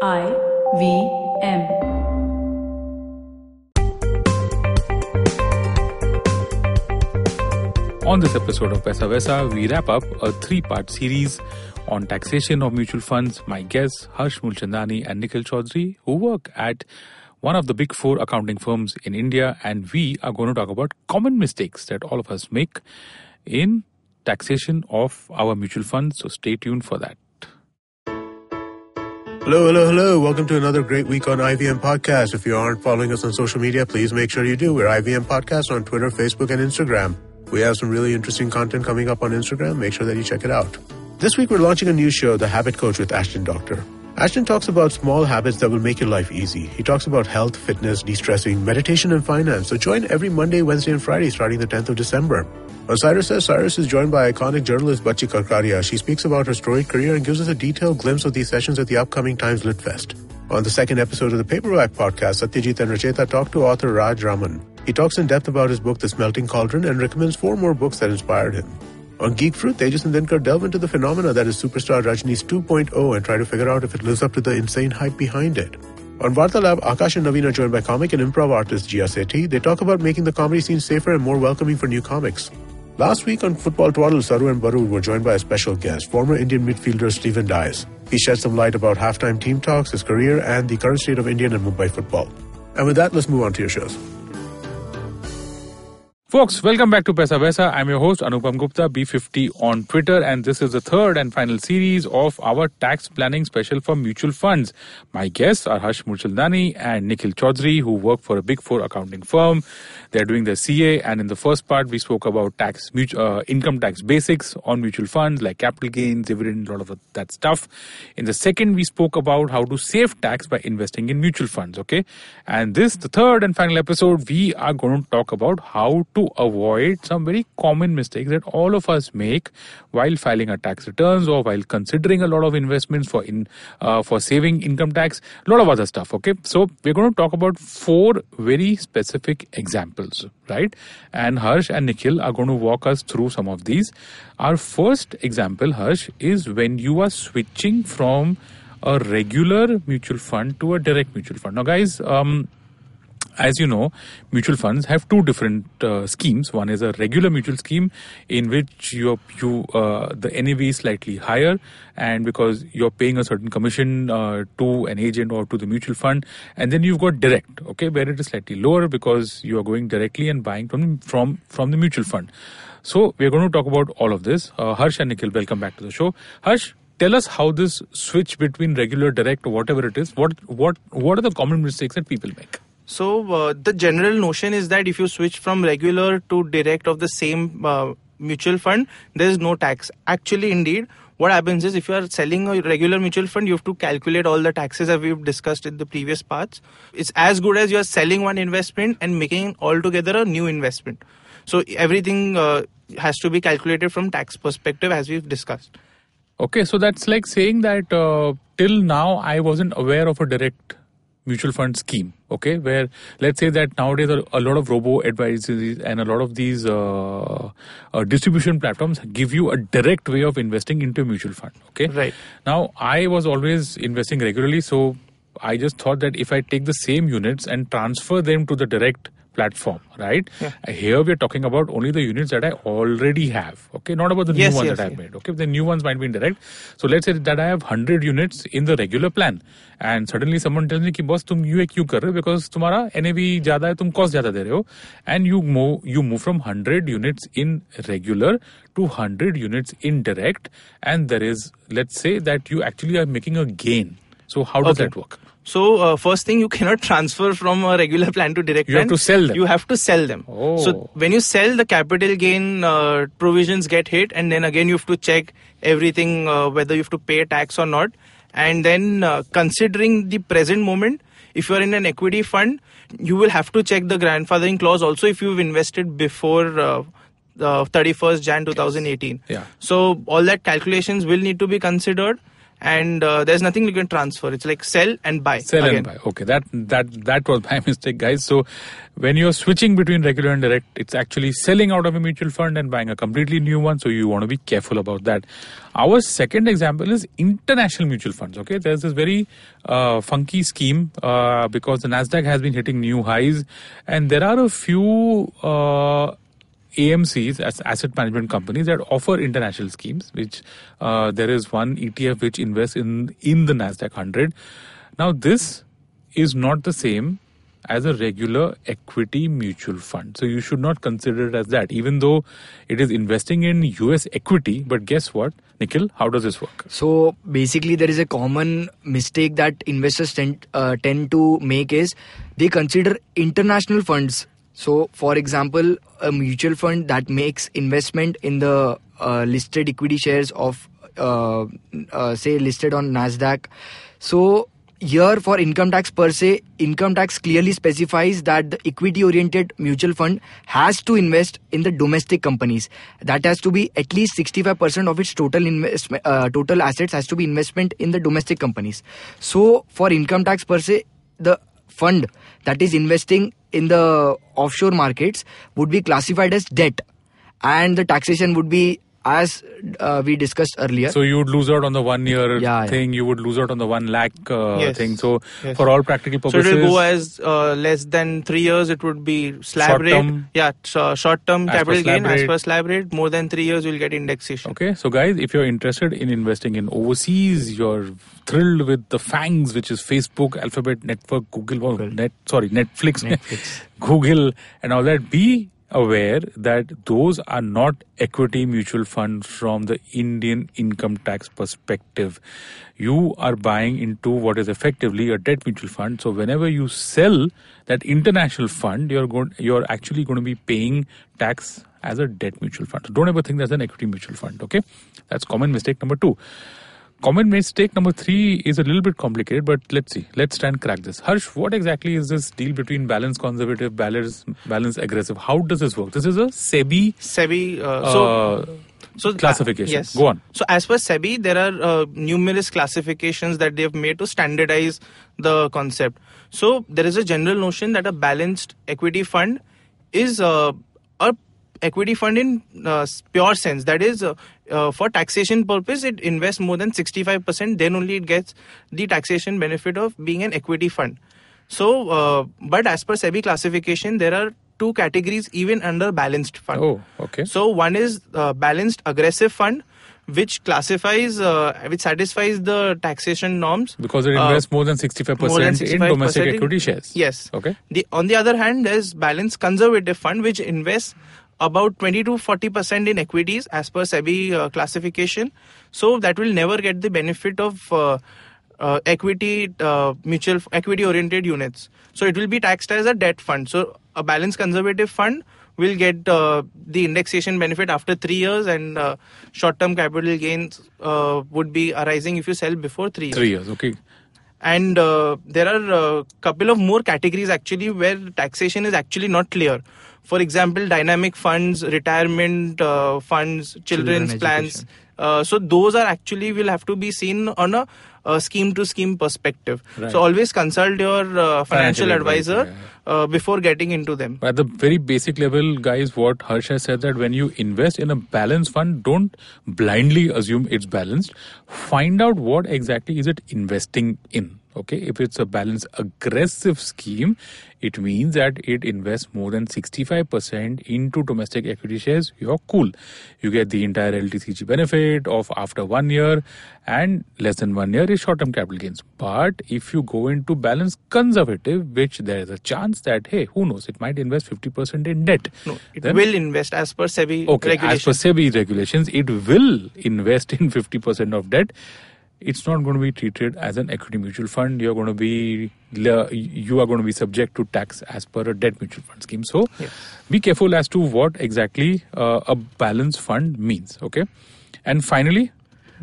I V M. On this episode of Paisa Vaisa, we wrap up a three part series on taxation of mutual funds. My guests, Harsh Mulchandani and Nikhil Chowdhary, who work at one of the big four accounting firms in India, and we are going to talk about common mistakes that all of us make in taxation of our mutual funds. So stay tuned for that. Hello, hello, hello. Welcome to another great week on IVM Podcast. If you aren't following us on social media, please make sure you do. We're IVM Podcast on Twitter, Facebook, and Instagram. We have some really interesting content coming up on Instagram. Make sure that you check it out. This week, we're launching a new show, The Habit Coach with Ashton Doctor. Ashton talks about small habits that will make your life easy. He talks about health, fitness, de stressing, meditation, and finance. So join every Monday, Wednesday, and Friday starting the 10th of December. Cyrus Says, Cyrus is joined by iconic journalist Bachi Karkaria. She speaks about her storied career and gives us a detailed glimpse of these sessions at the upcoming Times Lit Fest. On the second episode of the Paperback podcast, Satyajit and Racheta talk to author Raj Raman. He talks in depth about his book, The Smelting Cauldron, and recommends four more books that inspired him. On Geek Fruit, Tejas and Dinkar delve into the phenomena that is Superstar Rajni's 2.0 and try to figure out if it lives up to the insane hype behind it. On Vartalab, Akash and Naveen are joined by comic and improv artist Gia Sethi. They talk about making the comedy scene safer and more welcoming for new comics. Last week on Football Twaddle, Saru and Baru were joined by a special guest, former Indian midfielder Stephen Dias. He shed some light about halftime team talks, his career, and the current state of Indian and Mumbai football. And with that, let's move on to your shows. Folks, welcome back to Paisa Vaisa. I'm your host Anupam Gupta, B50 on Twitter, and this is the third and final series of our tax planning special for mutual funds. My guests are Harsh Mulchandani and Nikhil Chowdhary, who work for a big four accounting firm. They're doing their CA, and in the first part, we spoke about tax, uh, income tax basics on mutual funds like capital gains, dividend, a lot of that stuff. In the second, we spoke about how to save tax by investing in mutual funds. Okay, and this, the third and final episode, we are going to talk about how avoid some very common mistakes that all of us make while filing our tax returns or while considering a lot of investments for in uh, for saving income tax a lot of other stuff okay? So we're going to talk about four very specific examples right? And harsh and nikhil are going to walk us through some of these. Our first example harsh is when you are switching from a regular mutual fund to a direct mutual fund. Now guys um, as you know, mutual funds have two different uh, schemes. One is a regular mutual scheme in which you you uh, the NAV is slightly higher, and because you're paying a certain commission uh, to an agent or to the mutual fund, and then you've got direct, okay, where it is slightly lower because you are going directly and buying from from from the mutual fund. So we're going to talk about all of this. Uh, Harsh and Nikhil, welcome back to the show. Harsh, tell us how this switch between regular direct or whatever it is what what what are the common mistakes that people make so uh, the general notion is that if you switch from regular to direct of the same uh, mutual fund, there is no tax. Actually, indeed, what happens is if you are selling a regular mutual fund, you have to calculate all the taxes that we've discussed in the previous parts. It's as good as you are selling one investment and making altogether a new investment. So everything uh, has to be calculated from tax perspective as we've discussed. Okay, so that's like saying that uh, till now I wasn't aware of a direct mutual fund scheme okay where let's say that nowadays a lot of robo advisors and a lot of these uh, uh, distribution platforms give you a direct way of investing into a mutual fund okay? Right. Now i was always investing regularly so i just thought that if i take the same units and transfer them to the direct platform, right? Yeah. Here we're talking about only the units that I already have, okay? Not about the yes, new ones yes, that I've made, okay? The new ones might be indirect. So let's say that I have 100 units in the regular plan and suddenly someone tells me कि boss तुम ये क्यों कर रहे हो because तुम्हारा NAV ज़्यादा है तुम cost ज़्यादा दे रहे हो and you move you move from 100 units in regular to 100 units in direct and there is let's say that you actually are making a gain. So how does okay. that work? so uh, first thing, you cannot transfer from a regular plan to direct you plan. have to sell them. You have to sell them. Oh. So when you sell, the capital gain uh, provisions get hit, and then again you have to check everything uh, whether you have to pay tax or not. And then uh, considering the present moment, if you are in an equity fund, you will have to check the grandfathering clause also if you've invested before. Uh, the 31st Jan 2018. Yeah. So all that calculations will need to be considered and uh, there's nothing you can transfer. It's like sell and buy. Sell again. and buy. Okay, that that that was my mistake, guys. So when you're switching between regular and direct, it's actually selling out of a mutual fund and buying a completely new one. So you want to be careful about that. Our second example is international mutual funds. Okay, there's this very uh, funky scheme uh, because the Nasdaq has been hitting new highs, and there are a few. AMCs as asset management companies that offer international schemes, which uh, there is one ETF which invests in in the Nasdaq 100. Now this is not the same as a regular equity mutual fund. So you should not consider it as that, even though it is investing in US equity. But guess what, Nikhil? How does this work? So basically, there is a common mistake that investors tend, uh, tend to make is they consider international funds. So, for example, a mutual fund that makes investment in the uh, listed equity shares of, uh, uh, say, listed on Nasdaq. So here for income tax per se, income tax clearly specifies that the equity oriented mutual fund has to invest in the domestic companies. That has to be at least 65% of its total investment, uh, total assets has to be investment in the domestic companies. So for income tax per se, the fund that is investing in the offshore markets would be classified as debt. And the taxation would be as uh, we discussed earlier. So you would lose out on the one year Yeah, yeah. thing. You would lose out on the one lakh uh, Yes. thing. So Yes. for all practical purposes, So purposes, it will go as uh, less than three years. It would be slab Short rate. term. Yeah, so short term capital slab gain as per slab rate. More than three years, you'll get indexation. Okay, so guys, if you're interested in investing in overseas, you're thrilled with the fangs, which is Facebook, Alphabet, Network, Google, oh, Net, sorry, Netflix, Netflix. Google, and all that. Be aware that those are not equity mutual funds from the Indian income tax perspective. You are buying into what is effectively a debt mutual fund. So whenever you sell that international fund, you're going, you're actually going to be paying tax as a debt mutual fund. So don't ever think that's an equity mutual fund. Okay, that's common mistake number two. Common mistake number three is a little bit complicated, but let's see. Let's try and crack this. Harsh, what exactly is this deal between balance conservative, balance balance aggressive? How does this work? This is a SEBI SEBI. Uh, so uh, so classification. yes. Go on. So as per SEBI, there are uh, numerous classifications that they have made to standardize the concept. So there is a general notion that a balanced equity fund is uh, a equity fund in uh, pure sense. That is, uh, uh, for taxation purpose, it invests more than 65%. Then only it gets the taxation benefit of being an equity fund. So, uh, but as per SEBI classification, there are two categories even under balanced fund. Oh, okay. So one is uh, balanced aggressive fund, which classifies, uh, which satisfies the taxation norms. Because it invests more than 65% more than in domestic 65% in- equity shares. Yes. Okay. The on the other hand, there's balanced conservative fund, which invests about 20 to 40 percent in equities as per SEBI uh, classification. So that will never get the benefit of uh, uh, equity uh, mutual equity oriented units. So it will be taxed as a debt fund. So a balanced conservative fund will get uh, the indexation benefit after three years, and uh, short term capital gains uh, would be arising if you sell before three years Three years. Okay. and uh, there are a couple of more categories actually where taxation is actually not clear for example dynamic funds retirement uh, funds children's Children plans uh, so those are actually will have to be seen on a, uh scheme to scheme perspective Right. so always consult your uh, financial, Financial advisor, advisor, uh, before getting into them at the very basic level, guys, what Harsh has said that when you invest in a balanced fund, don't blindly assume it's balanced. Find out what exactly is it investing in. Okay, if it's a balanced aggressive scheme, it means that it invests more than 65% into domestic equity shares. You're cool. You get the entire LTCG benefit of after one year and less than one year is short term capital gains. But if you go into balanced conservative, which there is a chance that, hey, who knows, it might invest 50% in debt. no it Then- will invest as per sebi Okay, as per SEBI regulations, it will invest in 50% of debt. It's not going to be treated as an equity mutual fund. You're going to be you are going to be subject to tax as per a debt mutual fund scheme. So, Yes. be careful as to what exactly uh, a balance fund means. Okay, and finally,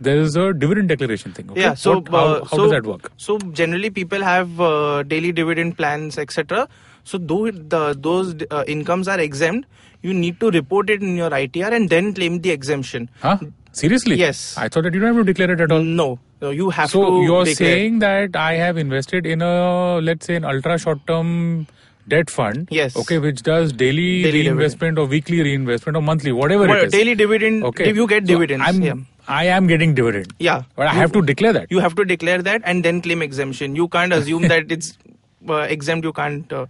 there is a dividend declaration thing. Okay? Yeah. So What- how, uh, how so, does that work? So generally, people have uh, daily dividend plans, etc. So though the, those uh, incomes are exempt, you need to report it in your ITR and then claim the exemption. Huh? Seriously? Yes. I thought that you don't have to declare it at all. No, no, you have So to. you're declare. saying that I have invested in a let's say an ultra short term debt fund. Yes. Okay, which does daily, Daily reinvestment or weekly reinvestment or monthly, whatever Well, it is. daily dividend. Okay. If You get So dividends. I'm, yeah. I am getting dividend. Yeah. But I You- have to declare that. You have to declare that and then claim exemption. You can't assume that it's uh, exempt. You can't uh,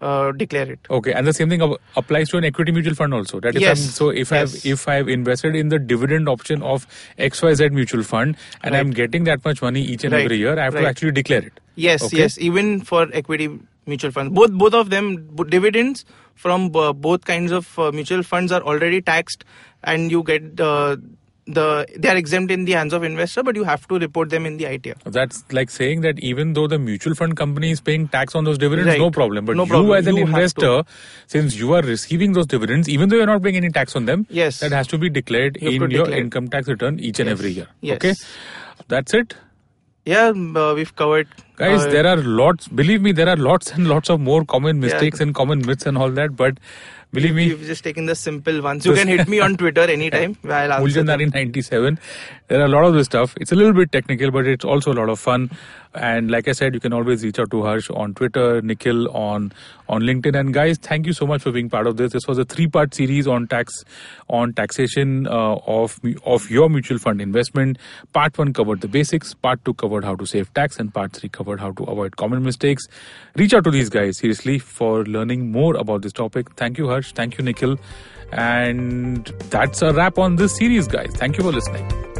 uh, declare it. Okay, and the same thing applies to an equity mutual fund also. That if Yes. I'm, so if I've if I've invested in the dividend option of XYZ mutual fund and I'm getting that much money each and Right. every year, I have to actually declare it. Yes, Okay. yes. Even for equity mutual funds, both both of them dividends from uh, both kinds of uh, mutual funds are already taxed, and you get uh, the they are exempt in the hands of investor, but you have to report them in the ITR. That's like saying that even though the mutual fund company is paying tax on those dividends, Right. no problem. But No you problem. as an You investor, since you are receiving those dividends, even though you're not paying any tax on them, Yes. that has to be declared You in your declare. income tax return each and Yes. every year. Yes. Okay, that's it. Yeah, uh, we've covered. Guys, uh, there are lots, believe me, there are lots and lots of more common Yeah. mistakes and common myths and all that. But believe me, you've just taken the simple ones. You can hit me on Twitter anytime. I'll answer them. Mulchandani 97. There are a lot of this stuff. It's a little bit technical, but it's also a lot of fun. And like I said, you can always reach out to Harsh on Twitter, Nikhil on on LinkedIn. And guys, thank you so much for being part of this. This was a three-part series on tax, on taxation uh, of of your mutual fund investment. Part one covered the basics. Part two covered how to save tax, and part three covered how to avoid common mistakes. Reach out to these guys seriously for learning more about this topic. Thank you, Harsh. Thank you, Nikhil. And that's a wrap on this series, guys. Thank you for listening.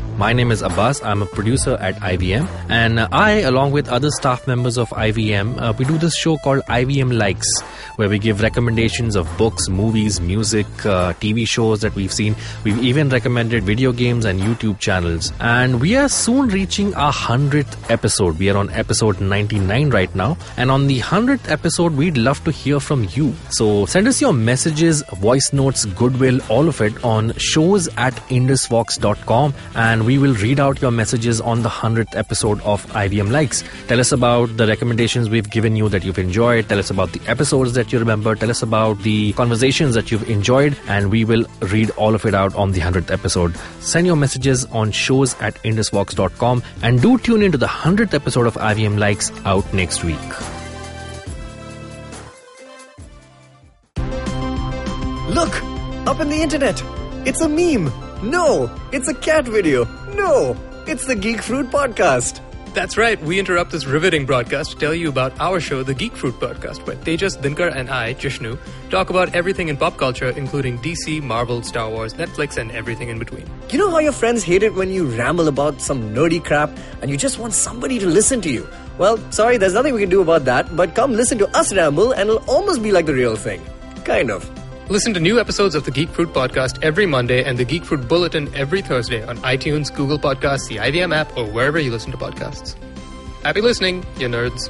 my name is Abbas. I'm a producer at IVM, and I, along with other staff members of IVM, uh, we do this show called IVM Likes, where we give recommendations of books, movies, music, uh, TV shows that we've seen. We've even recommended video games and YouTube channels, and we are soon reaching our hundredth episode. We are on episode 99 right now, and on the hundredth episode, we'd love to hear from you. So send us your messages, voice notes, goodwill, all of it on shows at indusvox.com and we will read out your messages on the 100th episode of IVM Likes. Tell us about the recommendations we've given you that you've enjoyed. Tell us about the episodes that you remember. Tell us about the conversations that you've enjoyed and we will read all of it out on the 100th episode. Send your messages on shows at indusvox.com and do tune into the 100th episode of IVM Likes out next week. Look! Up in the internet! It's a meme! No! It's a cat video! No! It's the Geek Fruit Podcast! That's right. We interrupt this riveting broadcast to tell you about our show, The Geek Fruit Podcast, where Tejas, Dinkar, and I, Jishnu, talk about everything in pop culture, including DC, Marvel, Star Wars, Netflix, and everything in between. You know how your friends hate it when you ramble about some nerdy crap and you just want somebody to listen to you? Well, sorry, there's nothing we can do about that, but come listen to us ramble and it'll almost be like the real thing. Kind of. Listen to new episodes of the Geek Fruit Podcast every Monday and the Geek Fruit Bulletin every Thursday on iTunes, Google Podcasts, the IVM app, or wherever you listen to podcasts. Happy listening, you nerds.